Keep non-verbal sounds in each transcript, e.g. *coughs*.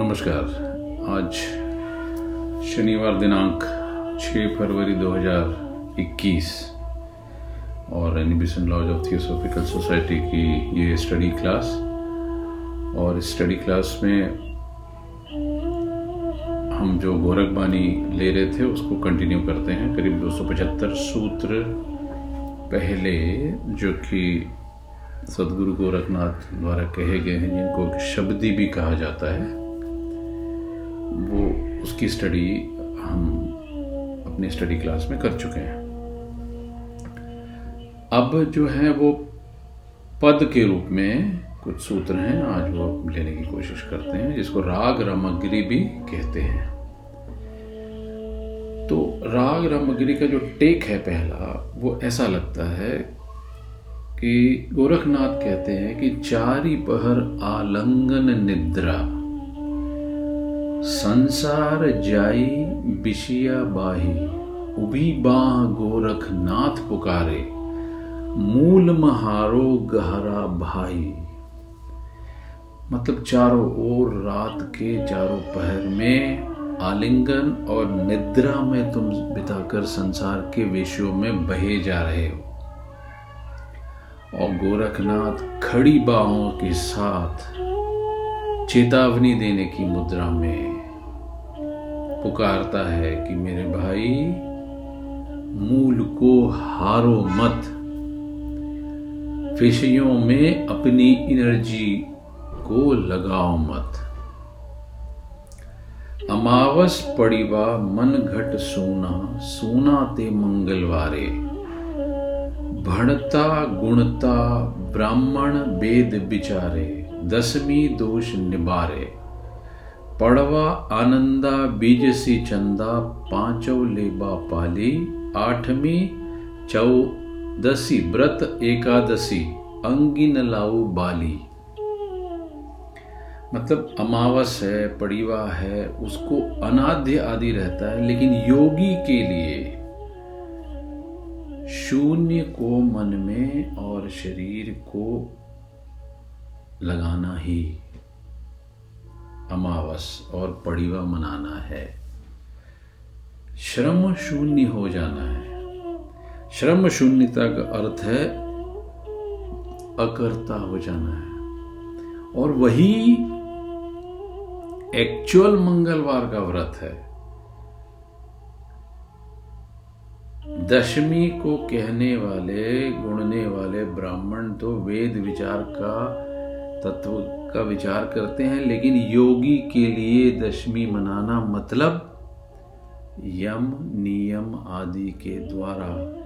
नमस्कार। आज शनिवार दिनांक 6 फरवरी 2021 और Annie Besant Lodge of Theosophical Society की ये स्टडी क्लास और स्टडी क्लास में हम जो गोरखबानी ले रहे थे, उसको कंटिन्यू करते हैं। करीब 275 सूत्र पहले, जो कि सदगुरु गोरखनाथ द्वारा कहे गए हैं, जिनको शब्दी भी कहा जाता है। वो उसकी स्टडी हम अपने स्टडी क्लास में कर चुके हैं। अब जो है वो पद के रूप में कुछ सूत्र हैं, आज वो लेने की कोशिश करते हैं, जिसको राग रमगिरी भी कहते हैं। तो राग रमगिरी का जो टेक है पहला, वो ऐसा लगता है कि गोरखनाथ कहते हैं कि चारी पहर आलंगन निद्रा। संसार जाई बिशिया बाही, उभी बाह गोरखनाथ पुकारे, मूल महारो गहरा भाई। मतलब चारों ओर रात के चारों पहर में आलिंगन और निद्रा में तुम बिताकर संसार के विषयों में बहे जा रहे हो। और गोरखनाथ खड़ी बाहों के साथ चेतावनी देने की मुद्रा में पुकारता है कि मेरे भाई, मूल को हारो मत। विषयों में अपनी एनर्जी को लगाओ मत। अमावस पड़ीवा मन घट सोना सोना ते मंगलवारे। भणता गुणता ब्राह्मण वेद विचारे दसवीं दोष निबारे। पड़वा, आनंदा बीज सी चंदा पाँचों लेबा, पाली आठवीं चौदसी व्रत एकादशी अंगिन लाऊ, बाली। मतलब अमावस है, पड़ीवा है, उसको अनाध्य आदि रहता है, लेकिन योगी के लिए शून्य को मन में और शरीर को लगाना ही अमावस और पड़ीवा मनाना है। श्रम शून्य हो जाना है। श्रम शून्यता का अर्थ है अकर्ता हो जाना है। और वही एक्चुअल मंगलवार का व्रत है। दशमी को कहने वाले, गुणने वाले ब्राह्मण तो वेद विचार का तत्व का विचार करते हैं, लेकिन योगी के लिए दशमी मनाना मतलब यम, नियम आदि के द्वारा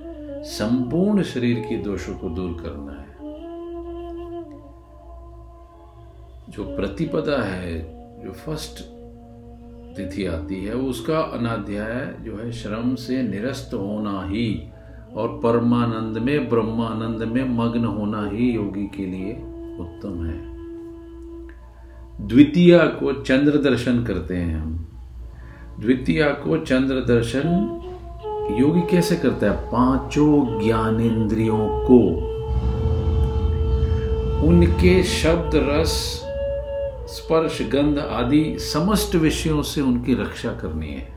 संपूर्ण शरीर के दोषों को दूर करना है। जो प्रतिपदा है, जो फ़र्स्ट तिथि आती है, उसका अनाध्याय जो है श्रम से निरस्त होना ही और परमानंद में, ब्रह्मानंद में मग्न होना ही योगी के लिए उत्तम है। द्वितीय को चंद्र दर्शन करते हैं हम। द्वितीय को चंद्र दर्शन योगी कैसे करता है? पाँचों ज्ञानेन्द्रियों को। उनके शब्द, रस, स्पर्श, गंध आदि समस्त विषयों से उनकी रक्षा करनी है।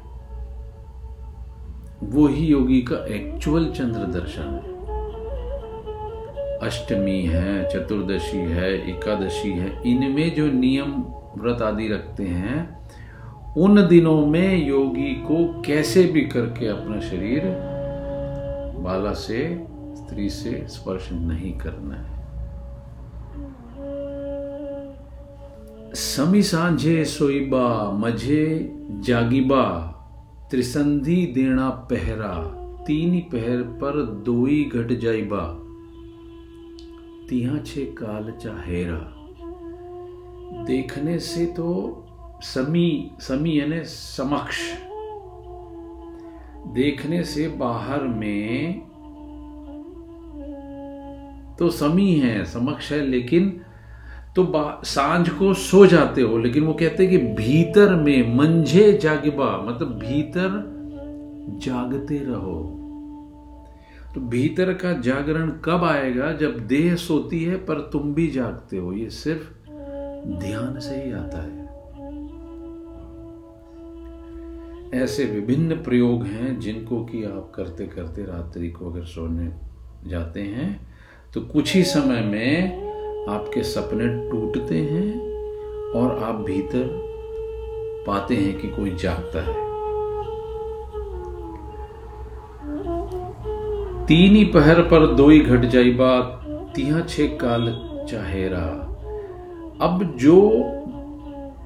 वो ही योगी का एक्चुअल चंद्र दर्शन है। अष्टमी है, चतुर्दशी है, एकादशी है, इनमें जो नियम व्रत आदि रखते हैं, उन दिनों में योगी को कैसे भी करके अपना शरीर बाला से, स्त्री से स्पर्श नहीं करना है। समी सांझे सोईबा, मझे जागीबा, त्रिसंधि देना पहरा, तीन पहर पर दोई घट जाइबा तिहा छे काल चाहेरा। देखने से तो समी समी यानी समक्ष। देखने से बाहर में तो समी है, समक्ष है, लेकिन तो साँझ को सो जाते हो, लेकिन वो कहते हैं कि भीतर में मंझे जागिबा मतलब भीतर जागते रहो। तो भीतर का जागरण कब आएगा जब देह सोती है, पर तुम भी जागते हो? ये सिर्फ़ ध्यान से ही आता है। ऐसे विभिन्न प्रयोग हैं जिनको कि आप करते करते रात्रि को अगर सोने जाते हैं तो कुछ ही समय में आपके सपने टूटते हैं और आप भीतर पाते हैं कि कोई जागता है। तीन ही पहर पर दो ही घट जाई बात, तिहा छे काल चाहेरा अब जो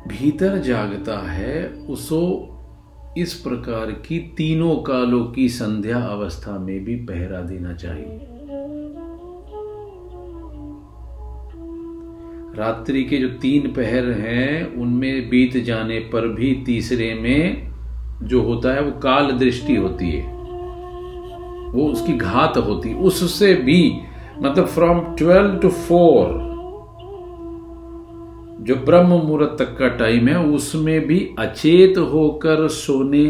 भीतर जागता है, उसो इस प्रकार की तीनों कालों की संध्या अवस्था में भी पहरा देना चाहिए। रात्रि के जो तीन पहर हैं, उनमें बीत जाने पर भी तीसरे में जो होता है, वो काल दृष्टि होती है। वो उसकी घात होती, उससे भी मतलब फ्रॉम ट्वेल्व टू फोर जो ब्रह्म मुहूर्त तक का टाइम है, उसमें भी अचेत होकर सोने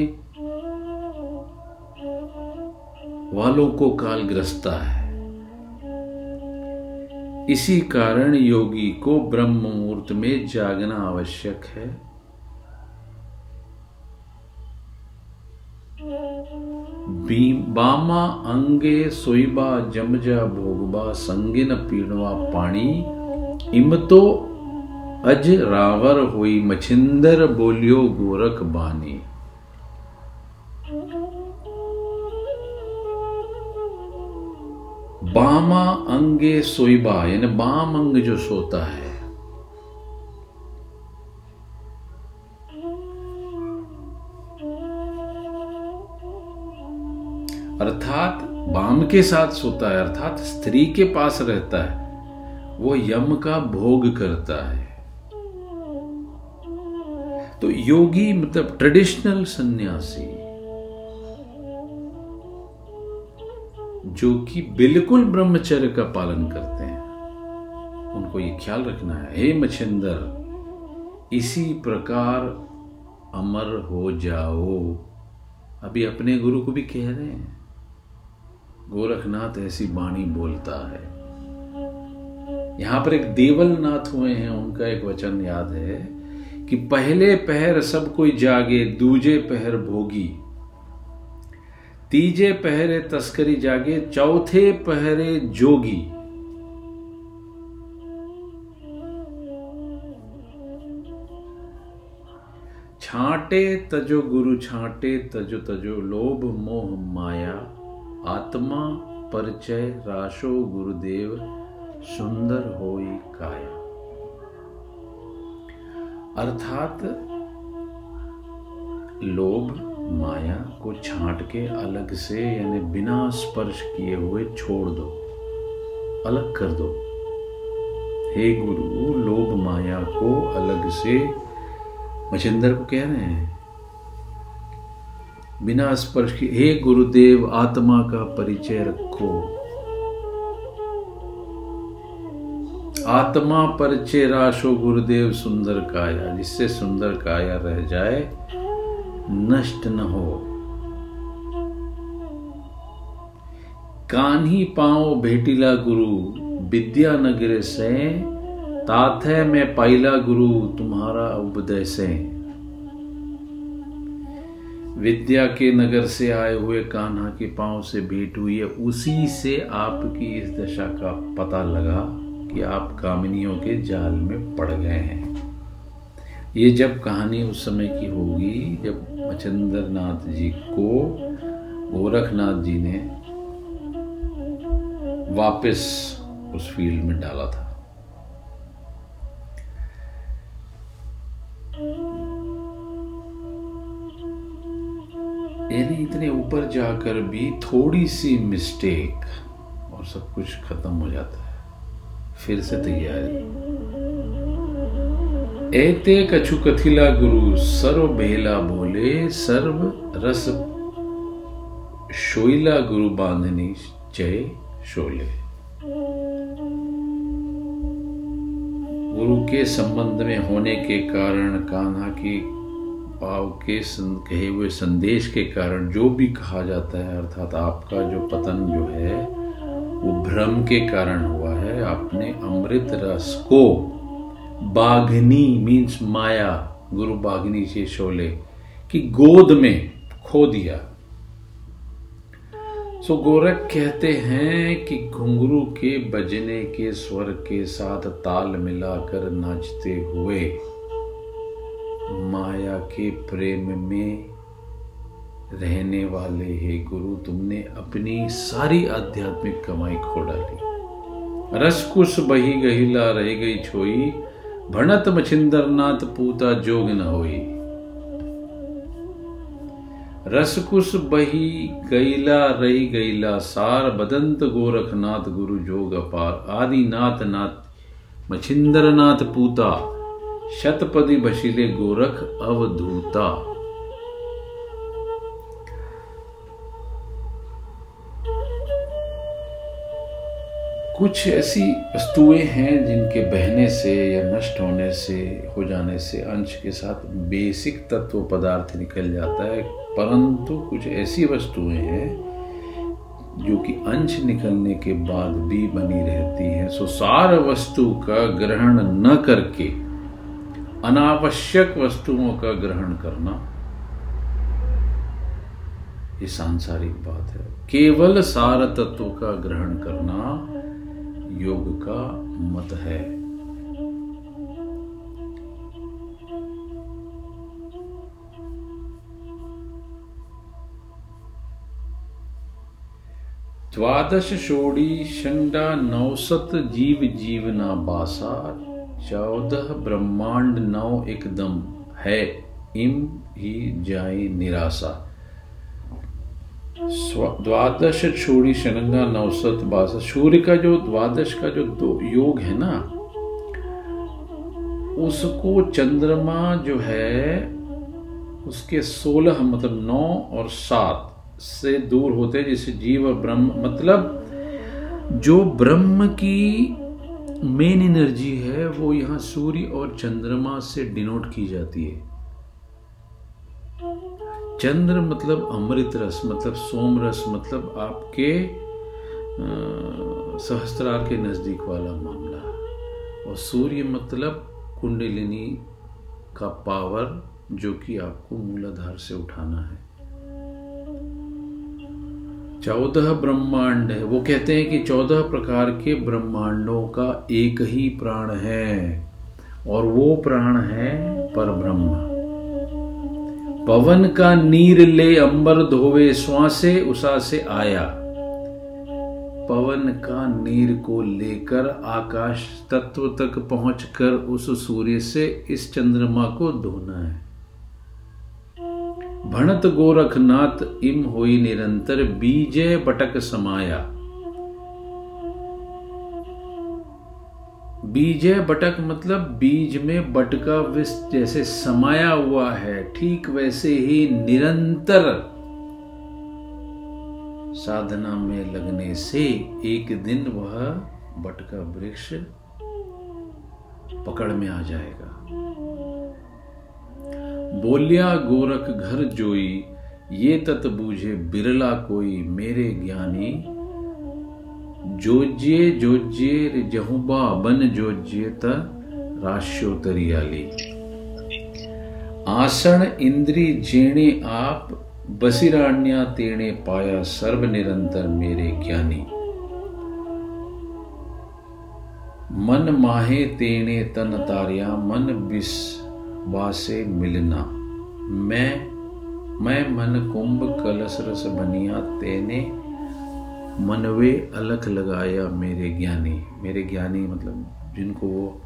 वालों को काल ग्रस्ता है। इसी कारण योगी को ब्रह्म मुहूर्त में जागना आवश्यक है। बामा अंगे सोईबा जमजा भोगबा संगिन पीड़वा पानी इमतो अज रावर हुई मछिंदर बोलियो गोरख बानी। बामा अंगे सोईबा, यानी बाम अंग जो सोता है अर्थात बाम के साथ सोता है, अर्थात स्त्री के पास रहता है, वो यम का भोग करता है। तो योगी मतलब ट्रेडिशनल सन्यासी, जो कि बिल्कुल ब्रह्मचर्य का पालन करते हैं। उनको ये ख्याल रखना है, हे मच्छिंदर, इसी प्रकार अमर हो जाओ। अभी अपने गुरु को भी कह रहे हैं। गोरखनाथ ऐसी बाणी बोलता है। यहाँ पर एक देवलनाथ हुए हैं, उनका एक वचन याद है कि पहले पहर सब कोई जागे, दूजे पहर भोगी। तीजे पहरे तस्करी जागे, चौथे पहरे जोगी। छाटे तजो गुरु, छाटे तजो तजो लोभ, मोह माया। आत्मा परिचय राशो गुरुदेव, सुंदर होई काया। अर्थात, लोभ माया को छांट के अलग से यानी बिना स्पर्श किए हुए छोड़ दो, अलग कर दो। हे गुरु, लोभ माया को अलग से मछिंदर को कह रहे हैं बिना स्पर्श की, हे गुरुदेव, आत्मा का परिचय रखो। आत्मा परिचय राशो गुरुदेव, सुंदर काया, जिससे सुंदर काया रह जाए, नष्ट न हो। कान्ही पाओ भेटिला गुरु, विद्या नगर से ताथे में पाइला गुरु, तुम्हारा उपदय से। विद्या के नगर से आए हुए कान्हा के पाँव से भेंट हुई है। उसी से आपकी इस दशा का पता लगा कि आप कामिनियों के जाल में पड़ गए हैं। ये जब कहानी उस समय की होगी, जब मचंद्र नाथ जी को गोरखनाथ जी ने वापस उस फ़ील्ड में डाला था। यानी इतने ऊपर जाकर भी थोड़ी सी मिस्टेक और सब कुछ खत्म हो जाता है। फिर से तैयारी। एते कछु कथिला गुरु सर्व बेला बोले, सर्व रस शोइला गुरु बांधनी जय शोले। गुरु के संबंध में होने के कारण कान्हा की पाव के कहे हुए संदेश के कारण जो भी कहा जाता है, अर्थात आपका जो पतन जो है, वो भ्रम के कारण हुआ है। आपने अमृत रस को बाघनी मीन्स माया, गुरु बाघनी से शोले, कि गोद में खो दिया। सो गोरख कहते हैं कि घुंघरू के बजने के स्वर के साथ ताल मिलाकर नाचते हुए माया के प्रेम में रहने वाले हे गुरु, तुमने अपनी सारी आध्यात्मिक कमाई खो डाली। रसकुश बही गहिला रह गई छोई, भणत मछिंदरनाथ पूता जोग न होई। रसकुश बही गैला रही गैला सार, बदंत गोरखनाथ गुरु जोग अपार। आदि नाथ नाथ मछिंदर नाथ पूता शतपदी बशीले गोरख अवधूता। कुछ ऐसी वस्तुएँ हैं जिनके बहने से या नष्ट होने से, हो जाने से अंश के साथ बेसिक तत्व पदार्थ निकल जाता है, परंतु कुछ ऐसी वस्तुएँ हैं जो कि अंश निकलने के बाद भी बनी रहती हैं। सो सार वस्तु का ग्रहण न करके अनावश्यक वस्तुओं का ग्रहण करना, ये सांसारिक बात है। केवल सार तत्व का ग्रहण करना योग का मत है। द्वादश शोड़ी, शंडा, नौसत, जीव, जीवना बासा चौदह ब्रह्मांड नौ एकदम है, इम ही जाए निराशा। द्वादश छोड़ी शनंगा नौसत बासठ सूर्य का जो द्वादश का जो दो योग है ना, उसको चंद्रमा जो है, उसके सोलह मतलब नौ और सात से दूर होते हैं, जैसे जीव और ब्रह्म मतलब जो ब्रह्म की मेन एनर्जी है वो यहाँ सूर्य और चंद्रमा से डिनोट की जाती है। चंद्र मतलब अमृत रस मतलब सोम रस मतलब आपके सहस्त्रार के नज़दीक वाला मामला। और सूर्य मतलब कुंडलिनी का पावर जो कि आपको मूलाधार से उठाना है। चौदह ब्रह्मांड है। वो कहते हैं कि चौदह प्रकार के ब्रह्मांडों का एक ही प्राण है और वो प्राण है पर ब्रह्म पवन का नीर ले अंबर धोवे श्वासे उषा से आया। पवन का नीर को लेकर आकाश तत्व तक पहुंचकर उस सूर्य से इस चंद्रमा को धोना है। भणत गोरखनाथ इम होई निरंतर बीजे बटक समाया। बीज बटक मतलब बीज में बटका विष जैसे समाया हुआ है, ठीक वैसे ही निरंतर साधना में लगने से एक दिन वह बटका वृक्ष पकड़ में आ जाएगा। बोलिया गोरख घर जोई, ये तत बूझे बिरला कोई मेरे ज्ञानी। जोज्ये जोज्ये जहुबा, बन जोज्येत राश्योतरियाली आसन इंद्री जेणे आप, बसिराण्या तेणे पाया सर्व निरंतर मेरे ज्ञानी। मन माहे तेणे तन तारिया, मन बिस वासे मिलना। मैं मैं मन कुंभ कलश रस बनिया, तेने मनवे अलख लगाया मेरे ज्ञानी। मेरे ज्ञानी मतलब जिनको वो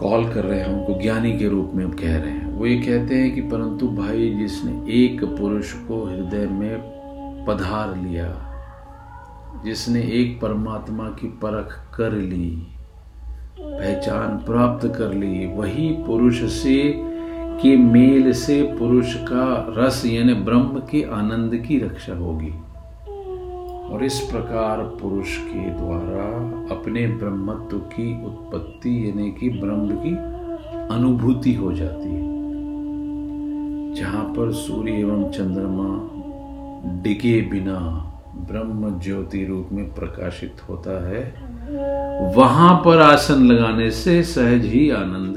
कॉल कर रहे हैं, उनको ज्ञानी के रूप में कह रहे हैं। वो ये कहते हैं कि परंतु भाई जिसने एक पुरुष को हृदय में पधार लिया, जिसने एक परमात्मा की परख कर ली पहचान प्राप्त कर ली। वही पुरुष से, के मेल से पुरुष का रस, यानी ब्रह्म के आनंद की रक्षा होगी। और इस प्रकार पुरुष के द्वारा अपने ब्रह्मत्व की उत्पत्ति, यानी कि ब्रह्म की अनुभूति हो जाती है। जहाँ पर सूर्य एवं चंद्रमा डिगे बिना ब्रह्म ज्योति रूप में प्रकाशित होता है वहाँ पर आसन लगाने से सहज ही आनंद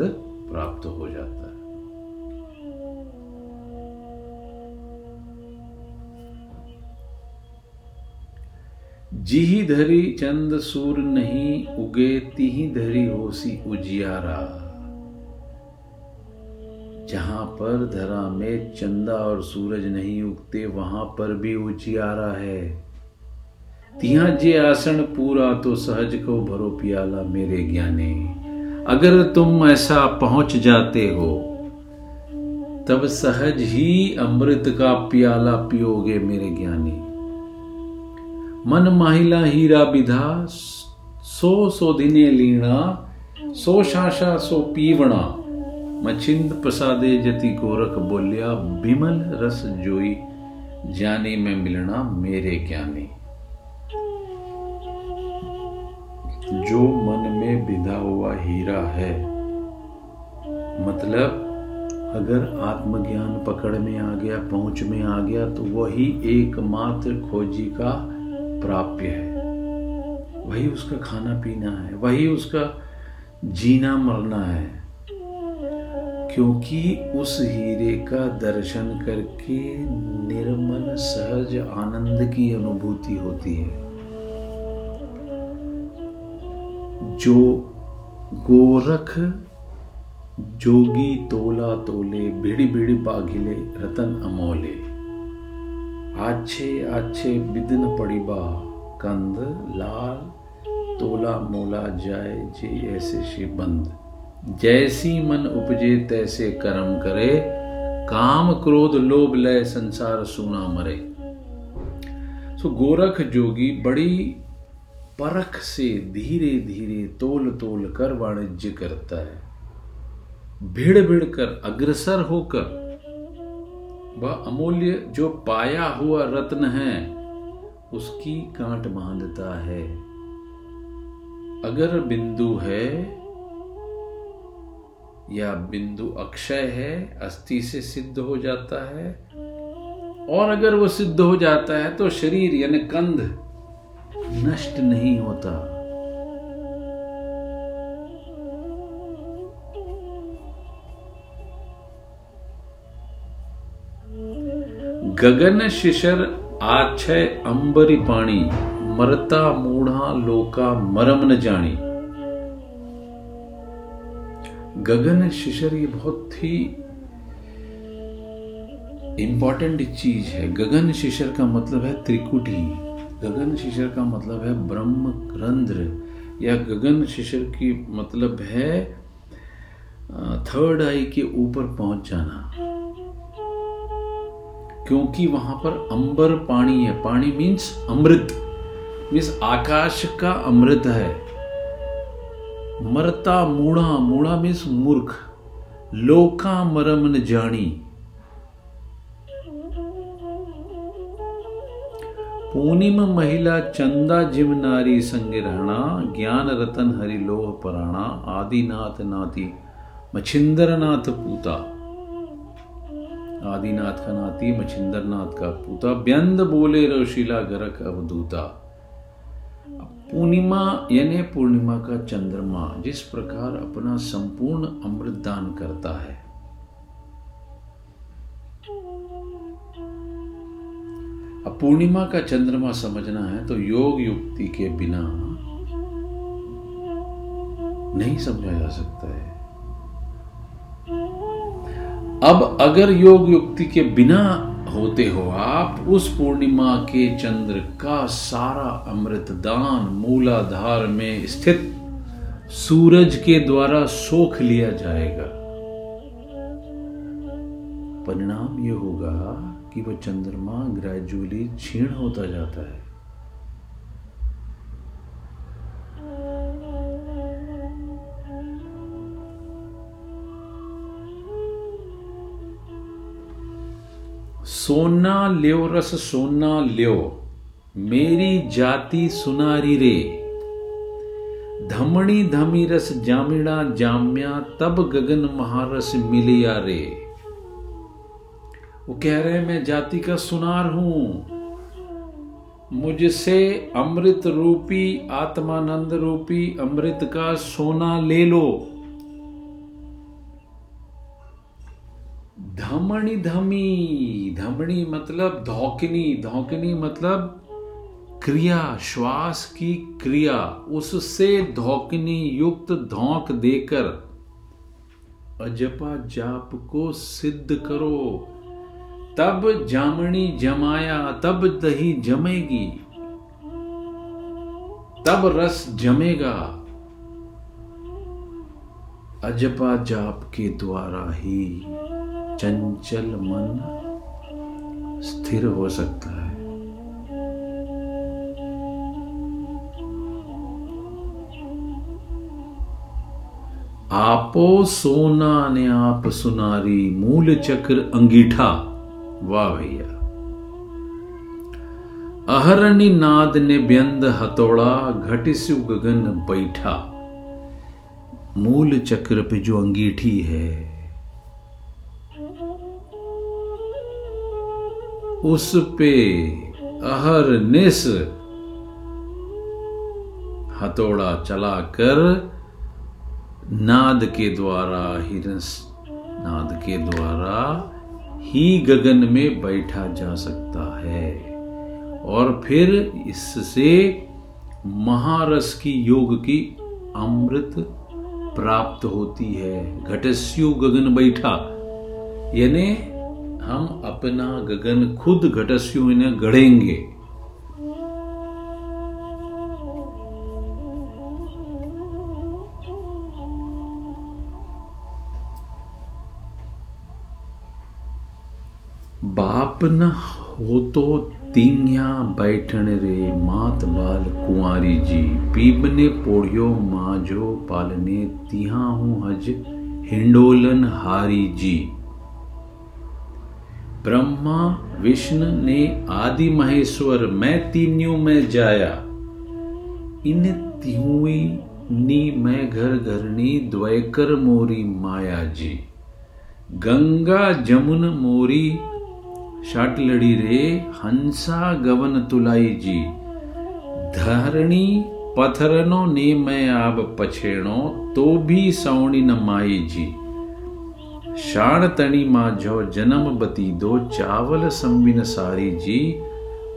प्राप्त हो जाता है। जिही धरी चंद सूर नहीं उगे, तिही धरी होसी उजियारा। जहाँ पर धरा में चंदा और सूरज नहीं उगते, वहाँ पर भी उजियारा है। तिहा जे आसन पूरा तो सहज को भरो पियाला मेरे ज्ञाने अगर तुम ऐसा पहुँच जाते हो तब सहज ही अमृत का प्याला पियोगे मेरे ज्ञानी मन माहिला हीरा विधा सो सो दिने लीणा सो शाशा सो पीवणा मचिंद प्रसादे जति गोरख बोलिया बिमल रस जोई जाने में मिलना मेरे ज्ञानी जो मन में विधा हुआ हीरा है। मतलब अगर आत्मज्ञान पकड़ में आ गया, पहुँच में आ गया तो वही एकमात्र खोजी का प्राप्य है। वही उसका खाना पीना है, वही उसका जीना मरना है। क्योंकि उस हीरे का दर्शन करके निर्मल, सहज आनंद की अनुभूति होती है। जो गोरख, जोगी, तोला, तोले, भिड़ी भिड़ी, बाघिले, रतन, अमोले। आछे आछे बिदन, पड़ीबा, कंद, लाल, तोला, मोला जाए जे ऐसे शे बंद जैसी मन उपजे, तैसे कर्म करे। काम क्रोध, लोभ, लय, संसार, सुना मरे। सो गोरख, जोगी, बड़ी परख से धीरे धीरे तोल तोल कर वाणिज्य करता है। भिड़ भिड़ कर अग्रसर होकर, वह अमूल्य जो पाया हुआ रत्न है, उसकी कांट बांधता है। अगर बिंदु है या बिंदु अक्षय है, अस्थि से सिद्ध हो जाता है, और अगर वो सिद्ध हो जाता है तो शरीर यानी कंध नष्ट नहीं होता। गगन शिशर आछय अंबरी पाणी, मरता मूढ़ा लोका मरम न जानी गगन शिशर ये बहुत ही इंपॉर्टेंट चीज़ है। गगन शिशर का मतलब है त्रिकुटी। गगन शिशर का मतलब है ब्रह्म रंध्र या गगन शिशर की मतलब है थर्ड आई के ऊपर पहुँच जाना। क्योंकि वहाँ पर अंबर पानी है। पानी मीन्स अमृत। मीन्स आकाश का अमृत है। मरता मूढ़ा। मूढ़ा मीन्स मूर्ख। लोका मरम न जानी। पूर्णिम महिला चंदा जिम नारी संग रहना, ज्ञान रतन हरि लोह पराणा आदिनाथ नाती मछिंदर नाथ पूता। आदिनाथ का नाती मछिंदर नाथ का पूता। व्यंद बोले रोशीला गरक अवधूता पूर्णिमा, यानी पूर्णिमा का चंद्रमा, जिस प्रकार अपना संपूर्ण अमृत दान करता है अब पूर्णिमा का चंद्रमा समझना है तो योग युक्ति के बिना नहीं समझा जा सकता है। अब अगर योग युक्ति के बिना होते हो आप, उस पूर्णिमा के चंद्र का सारा अमृत दान मूलाधार में स्थित सूरज के द्वारा सोख लिया जाएगा। परिणाम यह होगा कि वह चंद्रमा ग्रेजुअली क्षीण होता जाता है। सोना ल्यो रस सोना ल्यो, मेरी जाति सुनारी रे। धमणी धमी रस जामिणा जाम्या, तब गगन महारस मिलिया रे। वो कह रहे हैं, मैं जाति का सुनार हूँ। मुझसे अमृत रूपी, आत्मानंद रूपी, अमृत का सोना ले लो। धमणी धमी, धमणी मतलब धौकनी धौकनी मतलब क्रिया, श्वास की क्रिया, उससे धोकनी युक्त धोक देकर, अजपा जाप को सिद्ध करो। तब जामनी जमाया, तब दही जमेगी। तब रस जमेगा। अजपा जाप के द्वारा ही चंचल मन स्थिर हो सकता है। आपो सोना ने आप सुनारी मूल चक्र अंगीठा। वाह भैया। अहरणी नाद ने व्यंद हथौड़ा घटिसु गगन बैठा। मूल चक्र पे जो अंगीठी है, उस पे अहर निस हथौड़ा चलाकर नाद के द्वारा हिरस नाद के द्वारा ही गगन में बैठा जा सकता है। और फिर इससे महारस की योग की अमृत प्राप्त होती है। घटस्यु गगन बैठा। यानी हम अपना गगन खुद घटस्यु इन्हें गढ़ेंगे। बाप न हो तो तींया बैठन रे मात बाल कुंवारी जी। पीबने पोड़ियो माजो पालने तिहा हूँ हज हिंडोलन हारी जी। ब्रह्मा विष्णु ने आदि महेश्वर, मैं तीन्यों में जाया। इन तिहुई नी मैं घर घरनी द्वैकर मोरी माया जी। गंगा जमुन मोरी शाट लड़ी रे हंसा गवन तुलाई जी धरणी पथरनो ने मैं आब पछेणो तो भी सौणी न माई जी शाण तणी माझो जन्म बती दो चावल संबिन सारी जी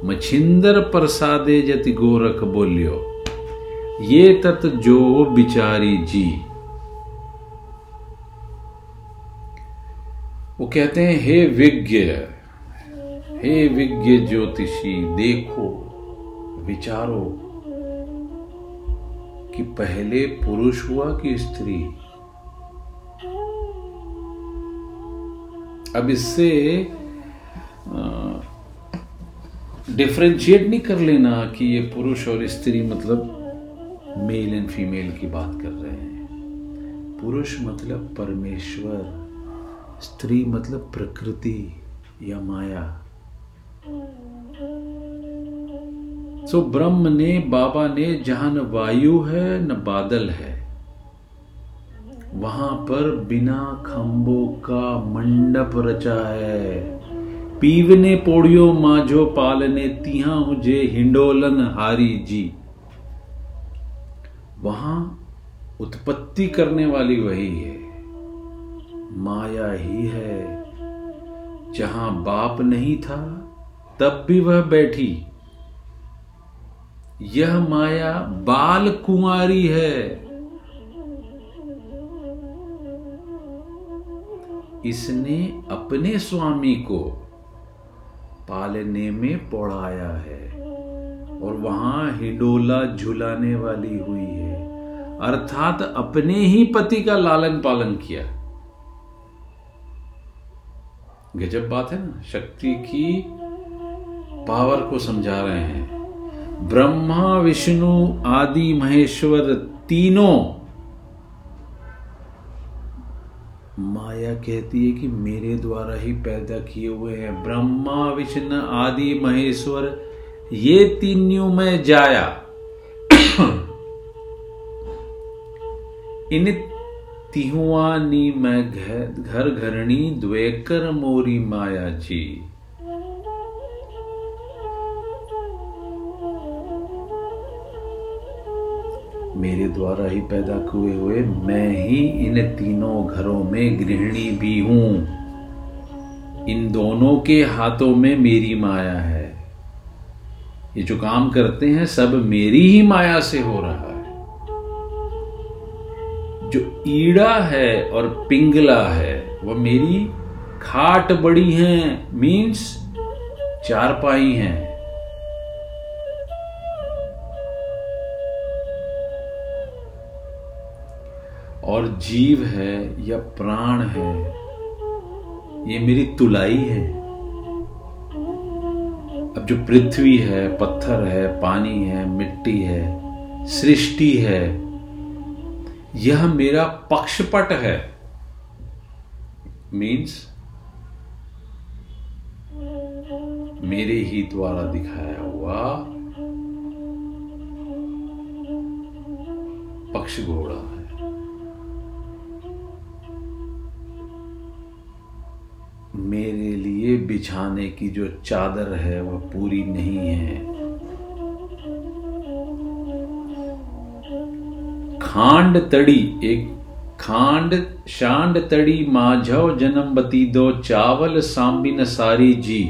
मछिंदर प्रसादे जति गोरख बोलियो ये तत जो बिचारी जी वो कहते हैं, हे विज्ञ हे विज्ञ ज्योतिषी, देखो, विचारो कि पहले पुरुष हुआ कि स्त्री? अब इससे डिफ्रेंशिएट नहीं कर लेना कि ये पुरुष और स्त्री मतलब मेल एंड फीमेल की बात कर रहे हैं। पुरुष मतलब परमेश्वर, स्त्री मतलब प्रकृति या माया। सो ब्रह्म ने, बाबा ने, जहाँ न वायु है, न बादल है, वहाँ पर बिना खंभों का मंडप रचा है। पीवने पोड़ियो, माझो, पालने, तिहा मुझे हिंडोलन, हारी जी। वहाँ उत्पत्ति करने वाली वही है। माया ही है, जहाँ बाप नहीं था तब भी वह बैठी। यह माया बाल कुंवारी है। इसने अपने स्वामी को पालने में पौड़ाया है और वहाँ हिडोला झुलाने वाली हुई है। अर्थात अपने ही पति का लालन पालन किया। गजब बात है ना, शक्ति की पावर को समझा रहे हैं। ब्रह्मा, विष्णु, आदि, महेश्वर तीनों। माया कहती है कि मेरे द्वारा ही पैदा किए हुए हैं। ब्रह्मा, विष्णु, आदि, महेश्वर, ये तीनों में जाया। इन तिहुआ नी मैं घर घरणी, द्वेकर मोरी माया जी। मेरे द्वारा ही पैदा हुए हुए मैं ही इन तीनों घरों में गृहिणी भी हूँ। इन दोनों के हाथों में मेरी माया है। ये जो काम करते हैं, सब मेरी ही माया से हो रहा है। जो ईड़ा है और पिंगला है, वह मेरी खाट बड़ी है, मीन्स चारपाई हैं। और जीव है या प्राण है, ये मेरी तुलाई है। अब जो पृथ्वी है, पत्थर है, पानी है, मिट्टी है, सृष्टि है, यह मेरा पक्षपट है। मीन्स मेरे ही द्वारा दिखाया हुआ पक्ष घोड़ा मेरे लिए बिछाने की जो चादर है, वह पूरी नहीं है। खांड तड़ी, एक खांड, शांड तड़ी, माझव जन्मबती दो, चावल सांबिन सारी जी।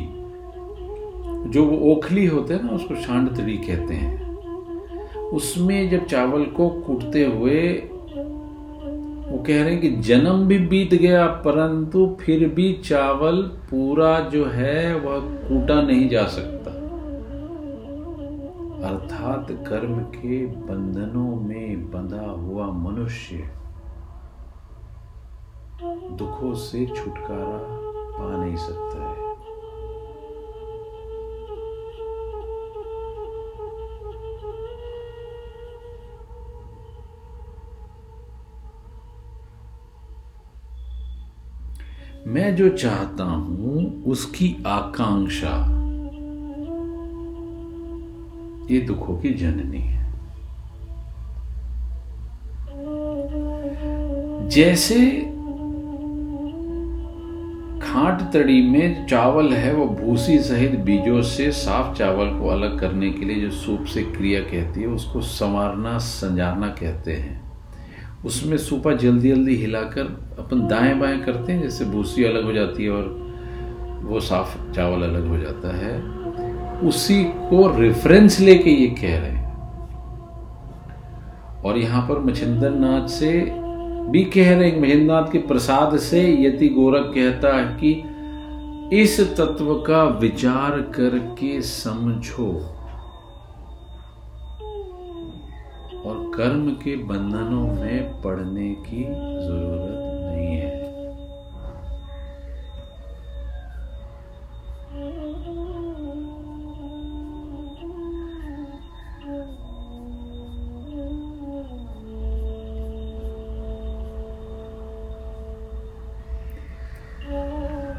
जो वो ओखली होते हैं ना, उसको शांड तड़ी कहते हैं। उसमें जब चावल को कूटते हुए वो कह रहे हैं कि जन्म भी बीत गया, परंतु फिर भी चावल पूरा जो है, वह कूटा नहीं जा सकता। अर्थात कर्म के बंधनों में बंधा हुआ मनुष्य दुखों से छुटकारा पा नहीं सकता। मैं जो चाहता हूँ, उसकी आकांक्षा। ये दुखों की जननी है। जैसे खाट तड़ी में चावल है, वो भूसी सहित बीजों से साफ़ चावल को अलग करने के लिए जो सूप से क्रिया कहती है, उसको संवारना, संजारना कहते हैं। उसमें सूपा जल्दी जल्दी हिलाकर अपन दाएँ बाएँ करते हैं, जैसे भूसी अलग हो जाती है और वो साफ़ चावल अलग हो जाता है। उसी को रेफरेंस लेके ये कह रहे हैं। और यहाँ पर मछिंदर नाथ से भी कह रहे हैं महेंद्र नाथ के प्रसाद से यति गोरख कहता है कि इस तत्व का विचार करके समझो। कर्म के बंधनों में पड़ने की ज़रूरत नहीं है।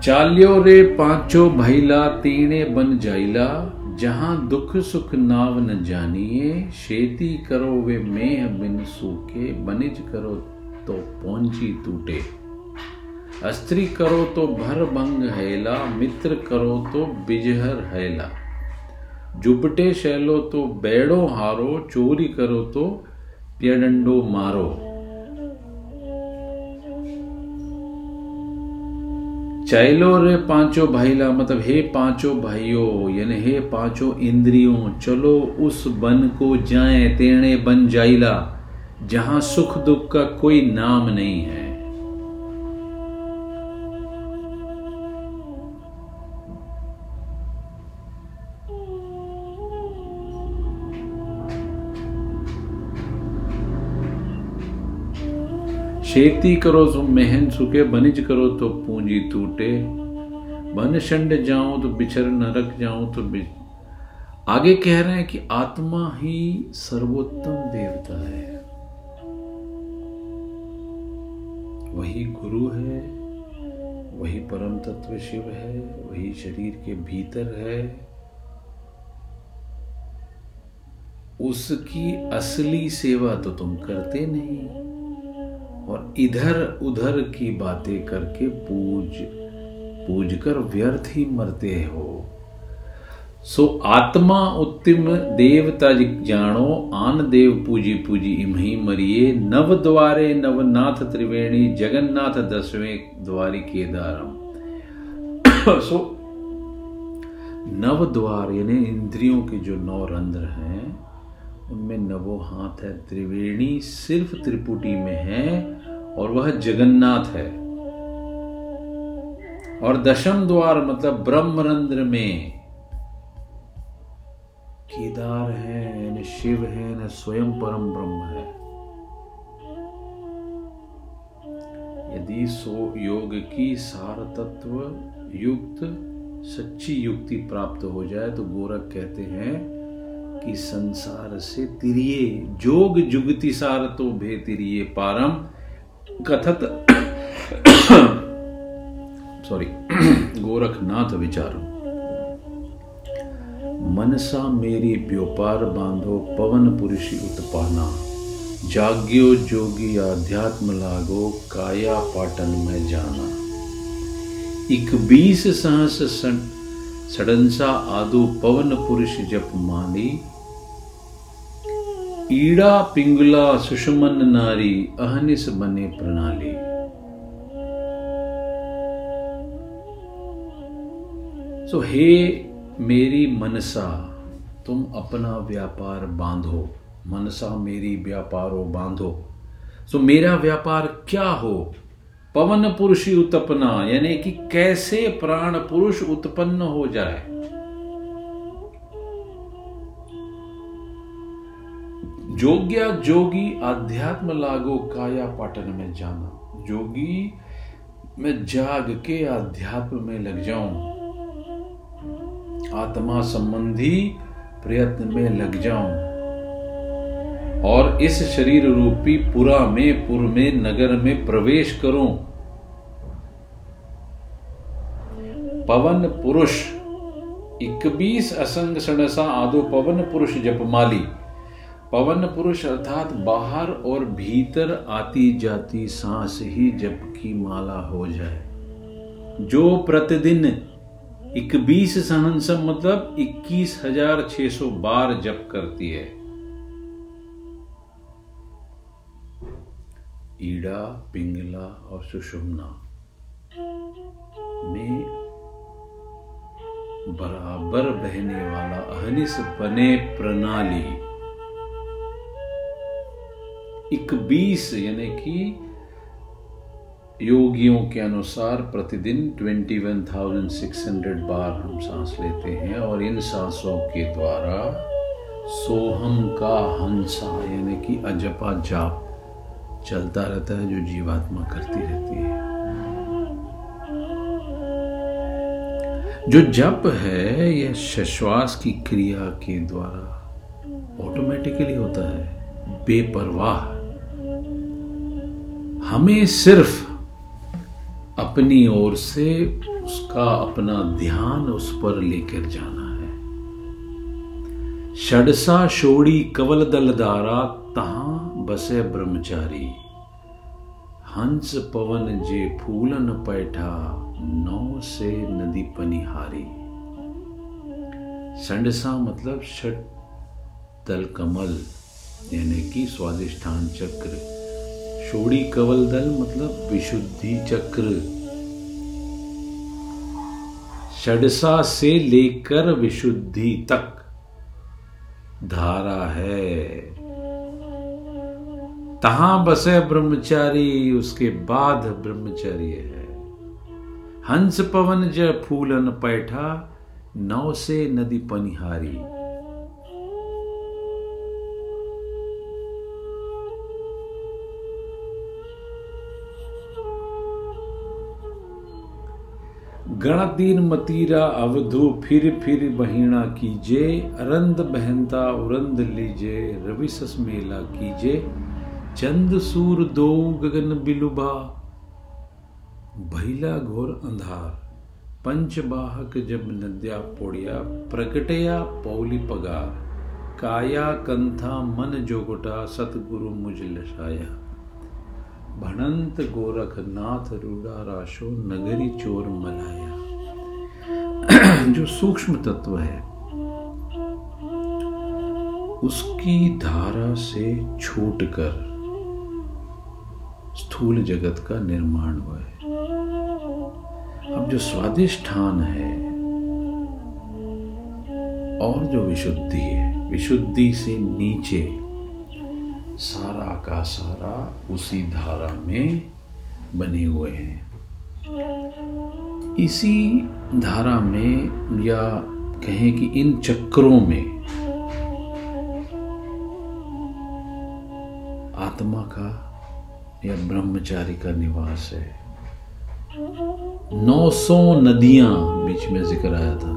चालियो रे पांचो भैला तीने बन जाइला। जहाँ दुख सुख नाव न जानिए, शेती करो वे मेह बिन सूखे बनिज करो तो पौंची टूटे। अस्त्री करो तो भर भंग हैला, मित्र करो तो बिजहर हैला। जुबटे शैलो तो बैड़ो हारो, चोरी करो तो प्यडंडो मारो। चैलो रे पाँचों भाईला मतलब हे पाँचों भाइयों यानी हे पांचो इंद्रियों, चलो उस बन को जाए, तेणे बन जाइला जहाँ सुख दुख का कोई नाम नहीं है। शेती करो तो मेहन सुखे बनिज करो तो पूंजी टूटे। बन शंड जाऊँ तो बिछर नरक जाऊँ तो आगे कह रहे हैं कि आत्मा ही सर्वोत्तम देवता है। वही गुरु है, वही परम तत्व शिव है, वही शरीर के भीतर है। उसकी असली सेवा तो तुम करते नहीं। और इधर उधर की बातें करके पूज पूज कर व्यर्थ ही मरते हो। सो आत्मा उत्तिम देवता जानो, आन देव पूजी पूजी इमही मरिए नव द्वारे नवनाथ त्रिवेणी, जगन्नाथ दसवें द्वारी केदारम। *coughs* सो नव द्वार यानी इंद्रियों के जो नौ रंध्र हैं उनमें नवो हाथ है। त्रिवेणी सिर्फ़ त्रिपुटी में है और वह जगन्नाथ है। और दशम द्वार मतलब ब्रह्मरंध्र में केदार है, न शिव है, न स्वयं परम ब्रह्म है। यदि सो योग की सार तत्व युक्त, सच्ची युक्ति प्राप्त हो जाए तो गोरख कहते हैं कि संसार से तिरिये, जोग जुगति सार तो भे तिरिये पारम। कथत सॉरी, गोरखनाथ विचारो। मनसा मेरी व्योपार बांधो, पवन पुरुषी उत्पाना। जाग्यो जोगी आध्यात्म लागो, काया पाटन में जाना। बीस सहस सडंसा आदो पवन पुरुष जप माली ईड़ा पिंगला सुषमन नारी अहनिस बने प्रणाली। सो so, हे मेरी मनसा तुम अपना व्यापार बांधो मनसा मेरी व्यापारो बांधो। सो so, मेरा व्यापार क्या हो? पवन पुरुष उत्पन्ना यानी कि कैसे प्राण पुरुष उत्पन्न हो जाए? जोग्या जोगी आध्यात्म लागो काया पाटन में जाना। जोगी, मैं जाग के आध्यात्म में लग जाऊँ। आत्मा संबंधी प्रयत्न में लग जाऊँ। और इस शरीर रूपी पुरा में, पुर में, नगर में प्रवेश करो। पवन पुरुष इकबीस असंग सणसा आदो पवन पुरुष जपमाली। पवन पुरुष अर्थात बाहर और भीतर आती जाती सांस ही जप की माला हो जाए। जो प्रतिदिन इकबीस सहनस मतलब इक्कीस हज़ार छह सौ बार जप करती है। ईड़ा, पिंगला और सुषुम्ना। में बराबर बहने वाला अहनिस बने प्रणाली। इकबीस यानी कि योगियों के अनुसार प्रतिदिन 21,600 बार हम सांस लेते हैं और इन सांसों के द्वारा सोहम का हंसा यानी कि अजपा जाप चलता रहता है जो जीवात्मा करती रहती है। जो जप है यह श्वास की क्रिया के द्वारा ऑटोमेटिकली होता है। बेपरवाह। हमें सिर्फ़ अपनी ओर से उसका अपना ध्यान उस पर लेकर जाना है। षडसा शोड़ी कवल दल दारा तहा बसे ब्रह्मचारी। हंस पवन जे फूलन पैठा, नौ से नदी पनिहारी। संडसा मतलब षट दल कमल यानी कि स्वादिष्ठान चक्र। शोड़ी कवल दल मतलब विशुद्धि चक्र। षडसा से लेकर विशुद्धि तक धारा है। तहां बसे ब्रह्मचारी, उसके बाद ब्रह्मचर्य है। हंस पवन ज फूलन पैठा, नौ से नदी पनिहारी। गणदीन मतीरा अवधु फिर फिर बहिणा कीजे, अरंद बहनता उरंद लीजे, रवि सस मेला कीजे, चंद सूर दो गगन बिलुबा। भैला घोर अंधार पंचबाहक जब नद्या पोड़िया प्रकटया पौली पगार। काया कंथा मन जोगटा, सतगुरु मुझ लसाया भणंत गोरख नाथ रूड़ा राशो, नगरी चोर मलाया। जो सूक्ष्म तत्व है, उसकी धारा से छूटकर स्थूल जगत का निर्माण हुआ है। अब जो स्वादिष्ठान है और जो विशुद्धि है, विशुद्धि से नीचे सारा का सारा उसी धारा में बने हुए हैं। इसी धारा में या कहें कि इन चक्रों में आत्मा का या ब्रह्मचारी का निवास है। नौ सौ नदियाँ बीच में ज़िक्र आया था।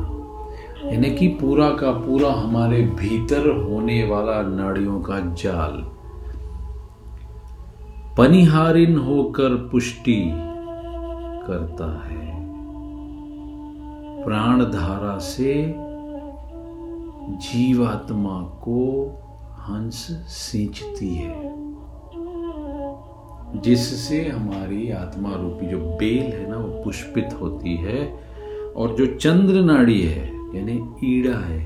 यानी कि पूरा का पूरा हमारे भीतर होने वाला नाड़ियों का जाल। पनिहारिन होकर पुष्टि करता है। प्राण धारा से जीवात्मा को हंस सींचती है, जिससे हमारी आत्मा रूपी जो बेल है ना, वो पुष्पित होती है और जो चंद्र नाड़ी है, यानी ईड़ा है,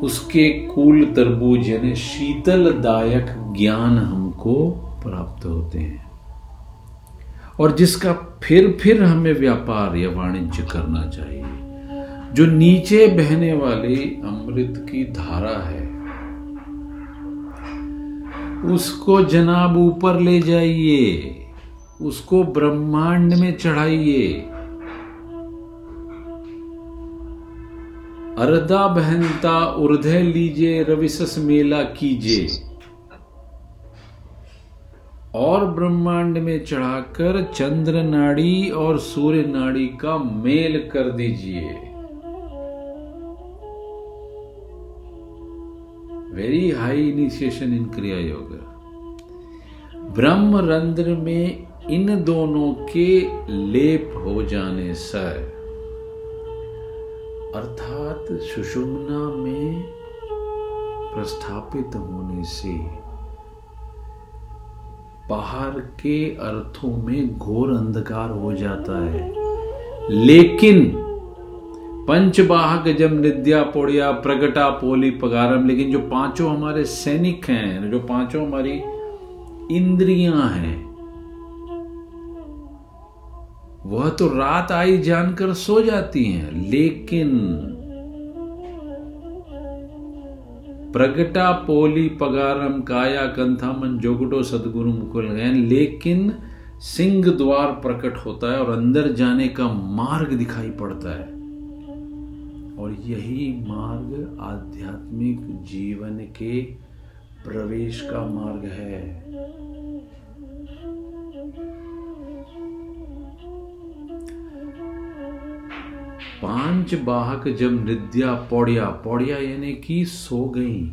उसके कूल तरबूज, यानी शीतल दायक ज्ञान हमको प्राप्त होते हैं। और जिसका फिर फिर हमें व्यापार या वाणिज्य करना चाहिए। जो नीचे बहने वाली अमृत की धारा है, उसको जनाब ऊपर ले जाइए, उसको ब्रह्मांड में चढ़ाइए। अरदा बहनता उर्धे लीजिए, रविशस मेला कीजिए। और ब्रह्मांड में चढ़ाकर चंद्र नाड़ी और सूर्य नाड़ी का मेल कर दीजिए। वेरी हाई इनिशिएशन इन क्रिया योग ब्रह्म रंध्र में इन दोनों के लेप हो जाने से अर्थात सुषुम्ना में प्रस्थापित होने से बाहर के अर्थों में घोर अंधकार हो जाता है। लेकिन पंचबाहक जब निद्या, पोड़िया, प्रगटा, पोली, पगारम, लेकिन जो पाँचों हमारे सैनिक हैं, जो पाँचों हमारी इंद्रियाँ हैं, वह तो रात आई जानकर सो जाती हैं, लेकिन प्रगटा पोली पगारम काया कंथामन जोगटो सदगुरु मुकुल गैन लेकिन सिंह द्वार प्रकट होता है और अंदर जाने का मार्ग दिखाई पड़ता है। और यही मार्ग आध्यात्मिक जीवन के प्रवेश का मार्ग है। पाँच बाहक जब निद्या पौड़िया पौड़िया यानी कि सो गई।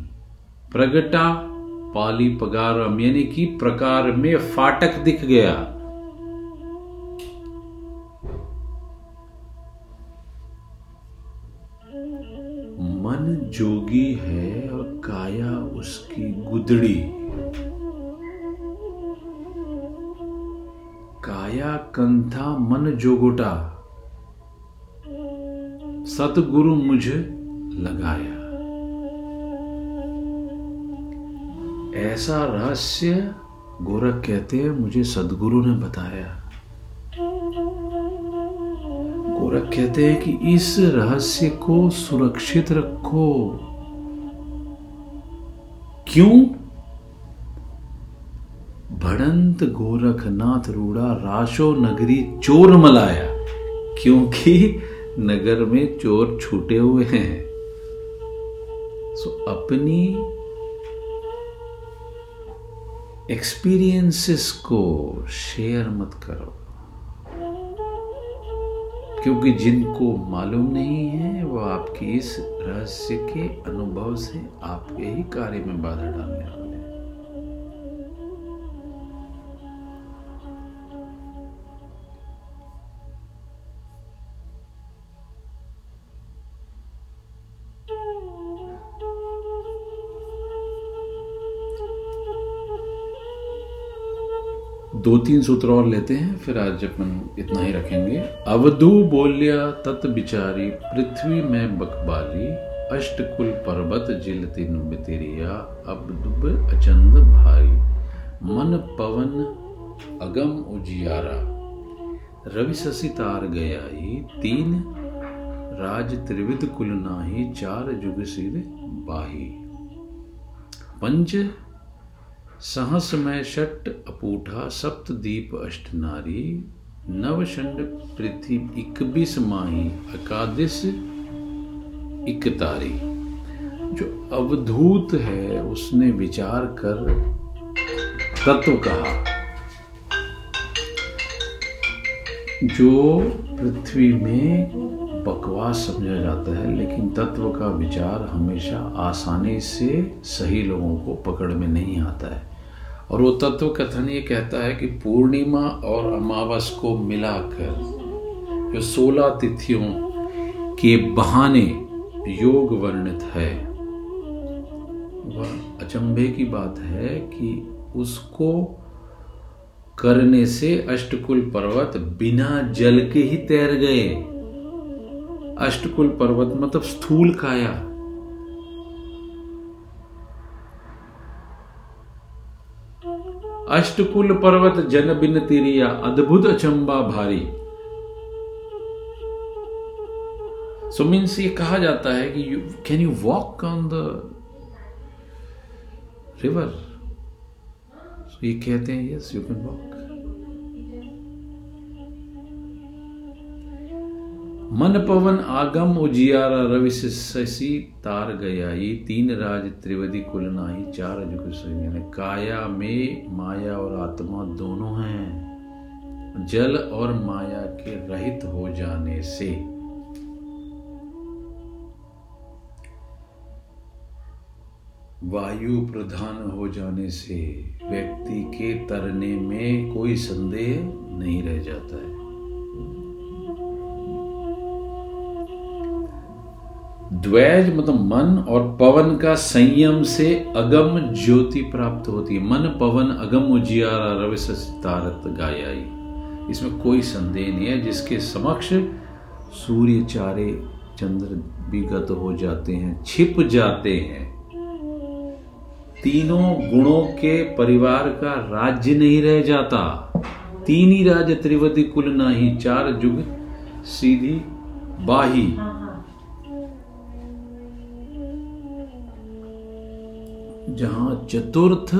प्रगटा, पाली पगारम यानी कि प्रकार में फाटक दिख गया। मन जोगी है और काया उसकी गुदड़ी। काया कंथा मन जोगोटा। सतगुरु मुझे लगाया। ऐसा रहस्य गोरख कहते हैं, मुझे सदगुरु ने बताया। गोरख कहते हैं कि इस रहस्य को सुरक्षित रखो। क्यों? भड़ंत गोरखनाथ रूड़ा राशो नगरी चोर मलाया, क्योंकि नगर में चोर छूटे हुए हैं। सो अपनी एक्सपीरियंसेस को शेयर मत करो। क्योंकि जिनको मालूम नहीं है, वो आपकी इस रहस्य के अनुभव से आपके ही कार्य में बाधा डालने वाले दो तीन सूत्र और लेते हैं, फिर आज अपन इतना ही रखेंगे। अवधु बोलिया तत् बिचारी, पृथ्वी में बकबाली, अष्टकुल पर्वत जिल तीन बितिरिया अब दुब अचंद भारी, मन पवन अगम उजियारा। रवि शशि तार गया ही तीन राज त्रिविध कुल नाही, चार जुग सिर बाही। पंच सहस में षट अपूठा, सप्त दीप अष्ट नारी नवशंड पृथ्वी इकबिस माही, एकादश इकतारी। जो अवधूत है, उसने विचार कर तत्व कहा, जो पृथ्वी में बकवास समझा जाता है, लेकिन तत्व का विचार हमेशा आसानी से सही लोगों को पकड़ में नहीं आता है। और वो तत्व कथन ये कहता है कि पूर्णिमा और अमावस को मिलाकर जो सोलह तिथियों के बहाने योग वर्णित है, वह अचंभे की बात है कि उसको करने से अष्टकुल पर्वत बिना जल के ही तैर गए। अष्टकुल पर्वत मतलब स्थूल काया। अष्टकुल पर्वत जन बिन तिरिया, अद्भुत अचंबा भारी। सो so मीन्स ये कहा जाता है कि you can you walk on the river ये कहते हैं यस यू कैन वॉक मन पवन आगम उजियारा रवि शशि तार गया। ये तीन राज त्रिवेदी कुल नाही, चार जुग काया में माया और आत्मा दोनों हैं। जल और माया के रहित हो जाने से। वायु प्रधान हो जाने से, व्यक्ति के तरने में कोई संदेह नहीं रह जाता है। द्वैज मतलब मन और पवन का संयम से अगम ज्योति प्राप्त होती है। मन, पवन, अगम, उजियारा, रवि तारत गायाई। इसमें कोई संदेह नहीं है। जिसके समक्ष सूर्य, चारे, चंद्र विगत हो जाते हैं, छिप जाते हैं। तीनों गुणों के परिवार का राज्य नहीं रह जाता। तीन ही राज्य त्रिवती कुल नहीं चार जुग, सीधी बाही। जहाँ चतुर्थ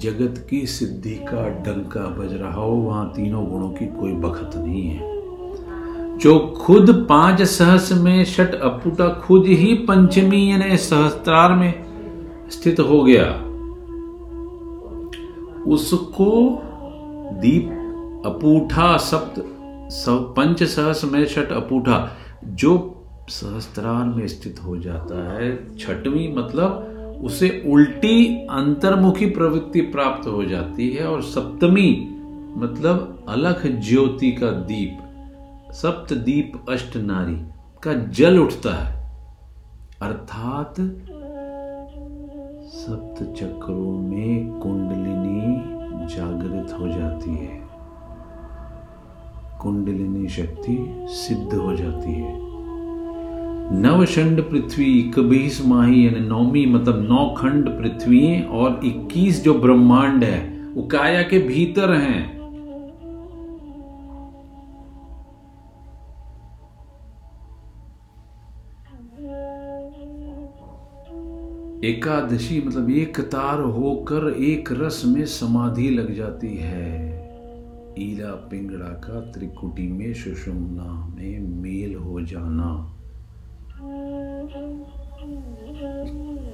जगत की सिद्धि का डंका बज रहा हो, वहाँ तीनों गुणों की कोई बखत नहीं है। जो खुद पाँच सहस में षट अपुटा खुद ही पंचमी यानी सहस्त्रार में स्थित हो गया, उसको दीप अपूठा सप्त सब पंच सहस में छठ अपूठा, जो सहस्त्रार में स्थित हो जाता है, छठवीं मतलब उसे उल्टी अंतर्मुखी प्रवृत्ति प्राप्त हो जाती है और सप्तमी मतलब अलख ज्योति का दीप सप्त दीप अष्ट नारी का जल उठता है। अर्थात सप्त चक्रों में कुंडलिनी जागृत हो जाती है। कुंडलिनी शक्ति सिद्ध हो जाती है। नवशंड पृथ्वी इक्कीस माही यानी नौमी मतलब नौ खंड पृथ्वी और इक्कीस जो ब्रह्मांड है, वो काया के भीतर हैं। एकादशी मतलब एक तार होकर एक रस में समाधि लग जाती है। ईला पिंगड़ा का त्रिकुटी में सुषुम्ना में मेल हो जाना।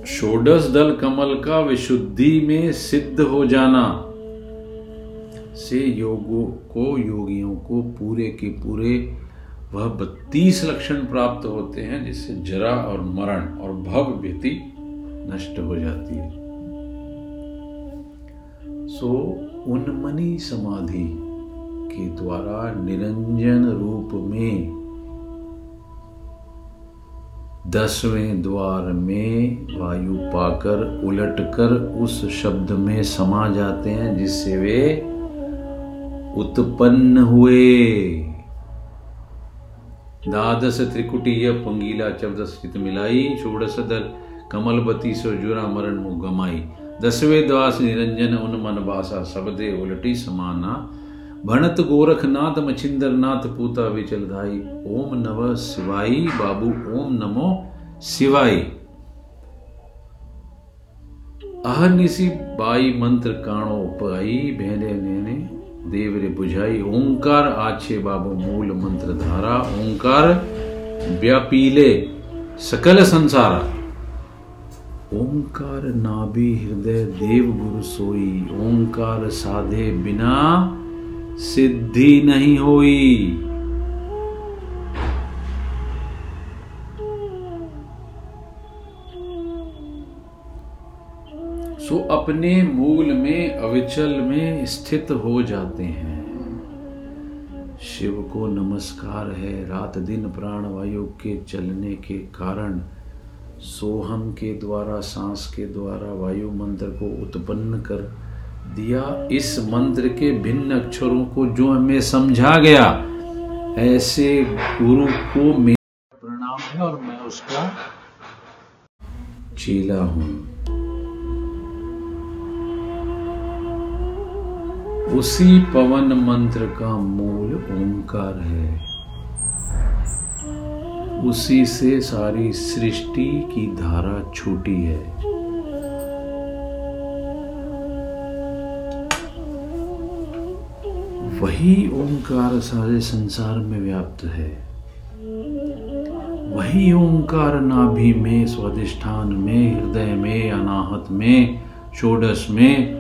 षोडश दल कमल का विशुद्धि में सिद्ध हो जाना। से योगों को, योगियों को पूरे के पूरे वह बत्तीस लक्षण प्राप्त होते हैं, जिससे जरा और मरण और भव व्यति नष्ट हो जाती है। सो उन्मनी समाधि के द्वारा निरंजन रूप में दसवें द्वार में वायु पाकर उलटकर उस शब्द में समा जाते हैं, जिससे वे उत्पन्न हुए। द्वादश त्रिकुटीय पंगीला चौदस चित मिलाई षोड़श दल कमलबती सो जुरा मरण मुँह गमाई दसवें द्वास निरंजन उन मन बासा सबदे उलटी समाना। भणत गोरखनाथ मछिंदर नाथ पूता विचल धाई। ओम नव शिवाई बाबू, ओम नमो शिवाई अहनिसी बाई मंत्र काणो पाई भेने नेने देवरे बुझाई। ओंकार आछे बाबू मूल मंत्र धारा। ओंकार व्यापीले सकल संसारा। ओंकार नाभि हृदय देव गुरु सोई। ओंकार साधे बिना सिद्धि नहीं हुई। सो अपने मूल में, अविचल में स्थित हो जाते हैं। शिव को नमस्कार है, रात दिन प्राण वायु के चलने के कारण, सोहम के द्वारा, सांस के द्वारा वायु मंत्र को उत्पन्न कर दिया इस मंत्र के भिन्न अक्षरों को जो हमें समझा गया। ऐसे गुरु को मेरा प्रणाम है और मैं उसका चीला हूँ। उसी पवन मंत्र का मूल ओंकार है। उसी से सारी सृष्टि की धारा छूटी है। वही ओंकार सारे संसार में व्याप्त है। वही ओंकार नाभि में स्वादिष्ठान में, हृदय में, अनाहत में, षोडश में,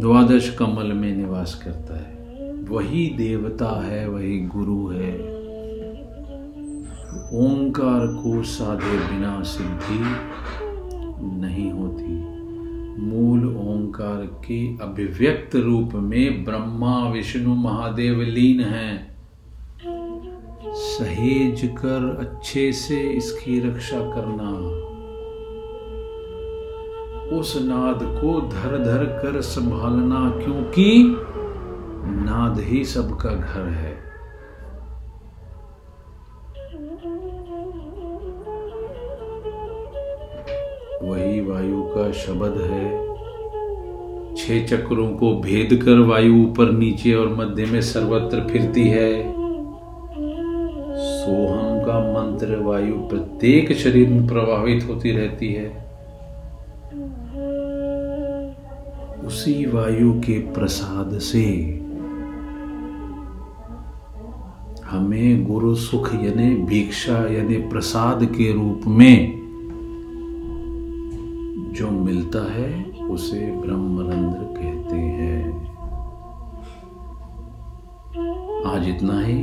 द्वादश कमल में निवास करता है। वही देवता है, वही गुरु है। ओंकार को साधे बिना सिद्धि नहीं होती। मूल ओंकार के अभिव्यक्त रूप में ब्रह्मा, विष्णु, महादेव लीन हैं। सहेज कर अच्छे से इसकी रक्षा करना। उस नाद को धर धर कर संभालना, क्योंकि नाद ही सबका घर है। वही वायु का शब्द है। छह चक्रों को भेद कर वायु ऊपर, नीचे और मध्य में सर्वत्र फिरती है। सोहम का मंत्र वायु प्रत्येक शरीर में प्रभावित होती रहती है। उसी वायु के प्रसाद से हमें गुरु सुख यानी भिक्षा यानी प्रसाद के रूप में जो मिलता है उसे ब्रह्मरंध्र कहते हैं। आज इतना ही